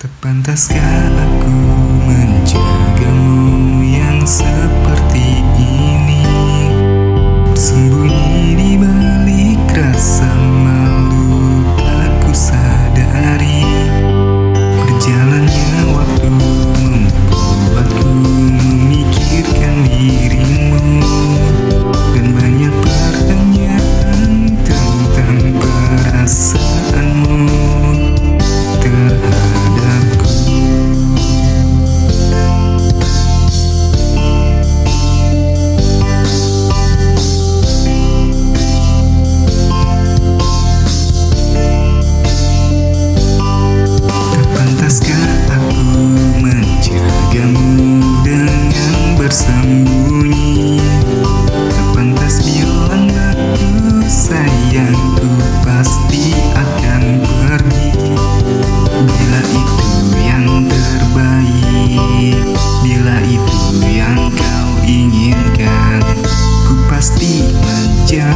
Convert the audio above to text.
Terpantaskah aku menjagamu manja